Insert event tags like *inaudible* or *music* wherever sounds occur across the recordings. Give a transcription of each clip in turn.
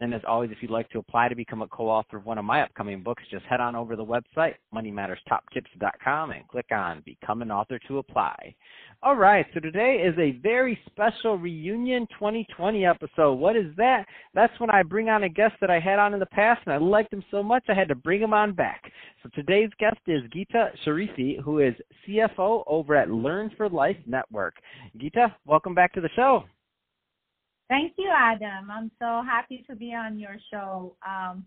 And as always, if you'd like to apply to become a co-author of one of my upcoming books, just head on over to the website, moneymatterstoptips.com, and click on Become an Author to apply. All right, so today is a very special reunion 2020 episode. What is that? That's when I bring on a guest that I had on in the past, and I liked him so much I had to bring him on back. So today's guest is Geeta Sharifi, who is CFO over at Learn for Life Network. Geeta, welcome back to the show. Thank you, Adam. I'm so happy to be on your show. Um,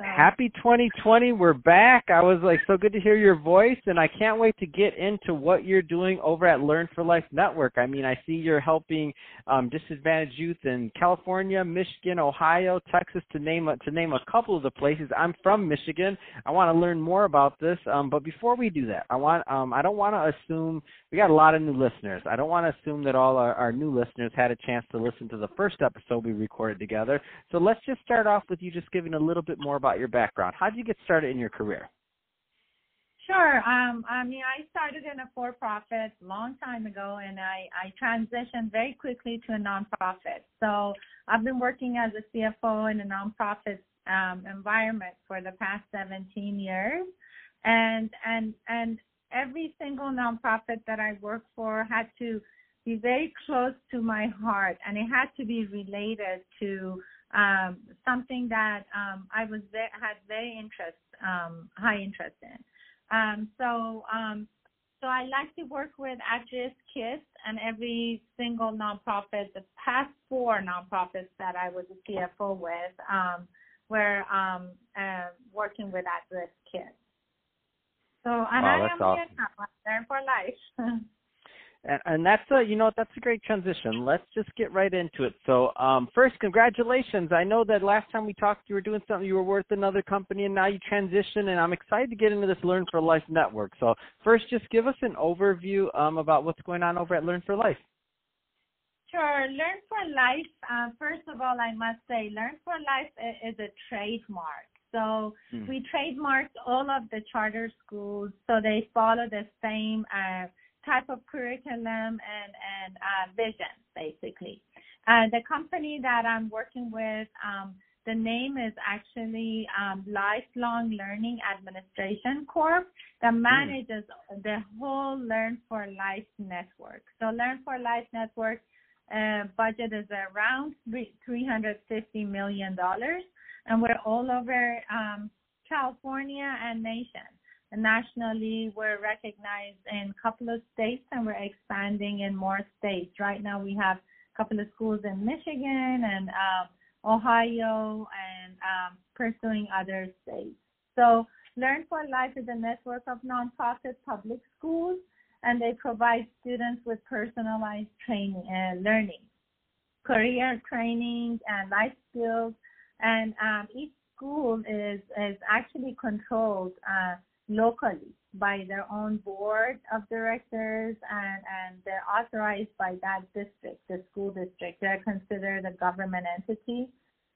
Happy 2020. We're back. I was like so good to hear your voice and I can't wait to get into what you're doing over at Learn for Life Network. I mean, I see you're helping um, disadvantaged youth in California, Michigan, Ohio, Texas to name a, to name a couple of the places. I'm from Michigan. I want to learn more about this. Um, but before we do that, I want um, I don't want to assume we got a lot of new listeners. I don't want to assume that all our, our new listeners had a chance to listen to the first episode we recorded together. So let's just start off with you just giving a little bit more about your background. How did you get started in your career? Sure. Um, I mean, I started in a for-profit long time ago, and I, I transitioned very quickly to a nonprofit. So I've been working as a CFO in a nonprofit um, environment for the past 17 years, and and and every single nonprofit that I worked for had to be very close to my heart, and it had to be related to um, something that um, I was had very interest, um, high interest in. Um, so, um, so I like to work with at-risk kids and every single nonprofit. The past four nonprofits that I was a CFO with um, were um, uh, working with at-risk kids. So, and wow, I am awesome. here now. Learn for life. *laughs* And, and that's a you know that's a great transition. Let's just get right into it. So um, first, congratulations. I know that last time we talked, you were doing something. You were with another company, and now you transition. And I'm excited to get into this Learn for Life network. So first, just give us an overview um, about what's going on over at Learn for Life. Sure. Learn for Life. Uh, first of all, I must say, Learn for Life is a trademark. So hmm. we trademarked all of the charter schools, so they follow the same. Uh, type of curriculum and, and uh, vision, basically. Uh, the company that I'm working with, um, the name is actually um, Lifelong Learning Administration Corp that hmm. manages mm. the whole Learn for Life network. So Learn for Life network uh, budget is around $350 million, and we're all over um, California and nation nationally, we're recognized in a couple of states and we're expanding in more states. Right now, we have a couple of schools in Michigan and um, Ohio and um, pursuing other states. So, Learn for Life is a network of nonprofit public schools, and they provide students with personalized training and learning, career training, and life skills. And um, each school is is actually controlled. Uh, locally by their own board of directors and, and they're authorized by that district, the school district. They're considered a government entity.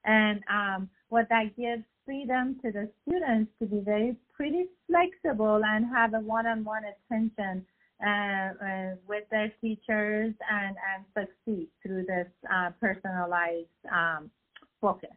And um, what that gives freedom to the students to be very pretty flexible and have a one-on-one attention uh, uh, with their teachers and, and succeed through this uh, personalized um, focus.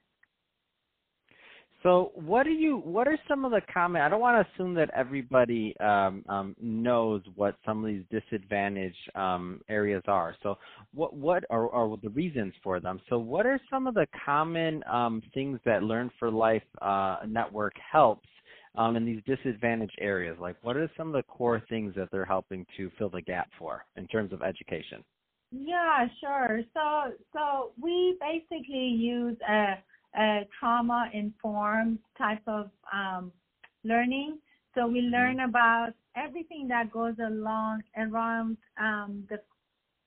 So, what do you? What are some of the common? I don't want to assume that everybody um, um, knows what some of these disadvantaged um, areas are. So, what what are, are, the reasons for them? So, what are some of the common um, things that Learn for Life uh, network helps um, in these disadvantaged areas? Like, what are some of the core things that they're helping to fill the gap for in terms of education? Yeah, sure. So, so we basically use a a trauma informed type of um, learning. So we mm-hmm. learn about everything that goes along around um, the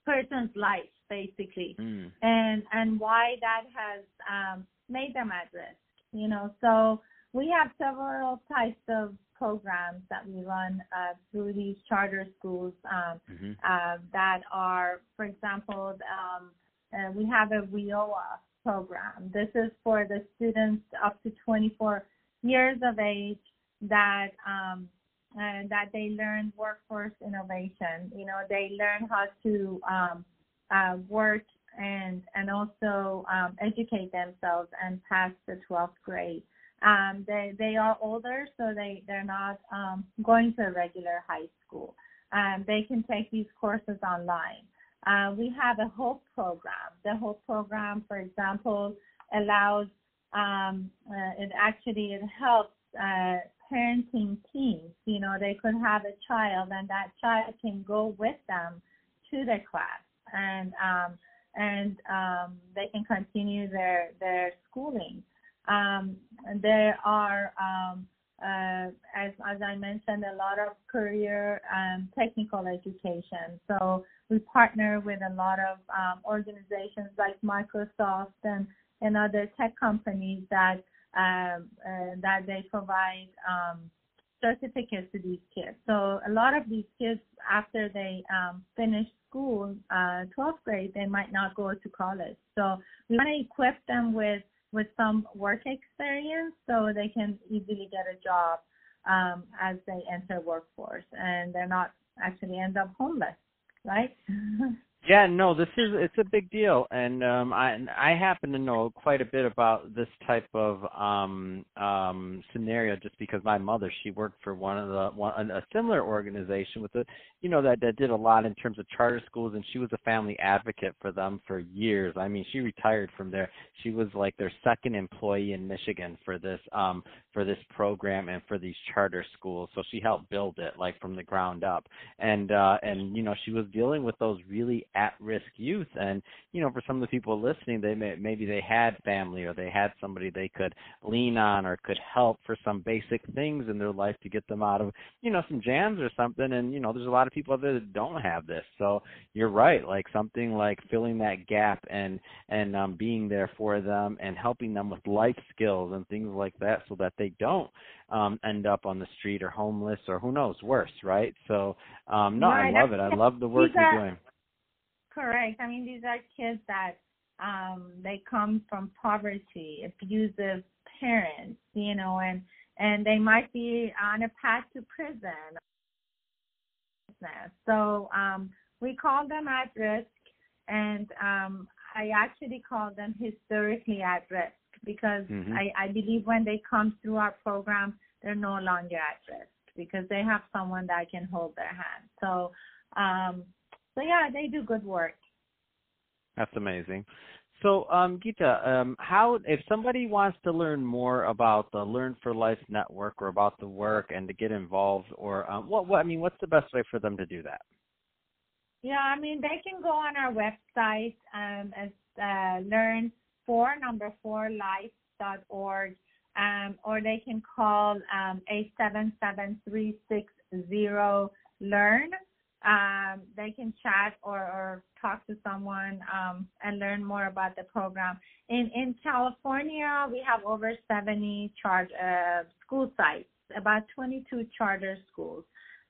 person's life, basically, mm. and and why that has um, made them at risk. You know, so we have several types of programs that we run uh, through these charter schools um, mm-hmm. uh, that are, for example, um, uh, we have a WIOA program. This is for the students up to 24 years of age that um, and that they learn workforce innovation. You know, they learn how to um, uh, work and and also um, educate themselves and pass the 12th grade. Um, they they are older, so they they're not um, going to a regular high school. Um, they can take these courses online. Uh, we have a HOPE program. The HOPE program, for example, allows um, uh, it actually it helps uh, parenting teams. You know, they could have a child, and that child can go with them to the class, and um, and um, they can continue their their schooling. Um, there are, um, uh, as as I mentioned, a lot of career and technical education. So we partner with a lot of um, organizations like Microsoft and and other tech companies that um, uh, that they provide um, certificates to these kids. So a lot of these kids, after they um, finish school, uh, 12th grade, they might not go to college. So we want to equip them with with some work experience so they can easily get a job um, as they enter workforce and they're not actually end up homeless, right? *laughs* Yeah, no, this is it's a big deal, and um, I I happen to know quite a bit about this type of um, um, scenario just because my mother she worked for one of the one a similar organization with a you know that that did a lot in terms of charter schools, and she was a family advocate for them for years. I mean, she retired from there. She was like their second employee in Michigan for this um, for this program and for these charter schools. So she helped build it like from the ground up, and uh, and you know she was dealing with those really at-risk youth. And you know, for some of the people listening, they may maybe they had family or they had somebody they could lean on or could help for some basic things in their life to get them out of you know some jams or something. And you know, there's a lot of people out there that don't have this. So you're right, like something like filling that gap and and um, being there for them and helping them with life skills and things like that, so that they don't um, end up on the street or homeless or who knows worse, right? So um, no, right. I love it. I love the work you're doing. Correct. I mean, these are kids that um, they come from poverty, abusive parents, you know, and and they might be on a path to prison. So um, we call them at risk, and um, I actually call them historically at risk because mm-hmm. I, I believe when they come through our program, they're no longer at risk because they have someone that can hold their hand. So um, so yeah, they do good work. That's amazing. So, um, Geeta, um, how if somebody wants to learn more about the Learn for Life network or about the work and to get involved, or um, what, what I mean, what's the best way for them to do that? Yeah, I mean, they can go on our website um, as uh, learn for number four life dot org, um, or they can call um, eight seven seven three six zero learn um, they can chat or, or talk to someone um, and learn more about the program. In in California, we have over 70 charge uh, school sites, about 22 charter schools,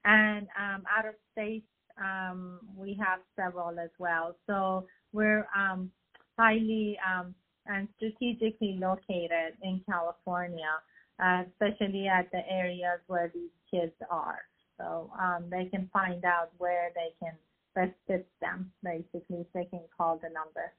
and um, out of state um, we have several as well. So we're um, highly um, and strategically located in California, uh, especially at the areas where these kids are so um, they can find out where they can best fit them, basically, they can call the number.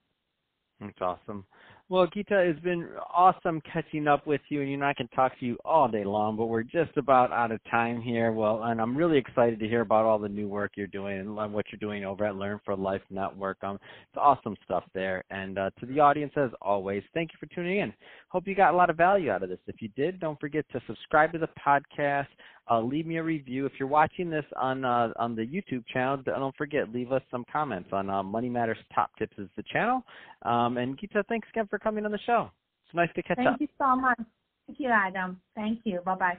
That's awesome. Well, Geeta, it's been awesome catching up with you, and you know I can talk to you all day long, but we're just about out of time here. Well, and I'm really excited to hear about all the new work you're doing and what you're doing over at Learn for Life Network. Um, it's awesome stuff there. And uh, to the audience, as always, thank you for tuning in. Hope you got a lot of value out of this. If you did, don't forget to subscribe to the podcast. Uh, leave me a review. If you're watching this on uh, on the YouTube channel, don't forget leave us some comments on uh, Money Matters Top Tips is the channel. Um, and Geeta, thanks again for coming on the show. It's nice to catch Thank up. Thank you so much. Thank you, Adam. Thank you. Bye bye.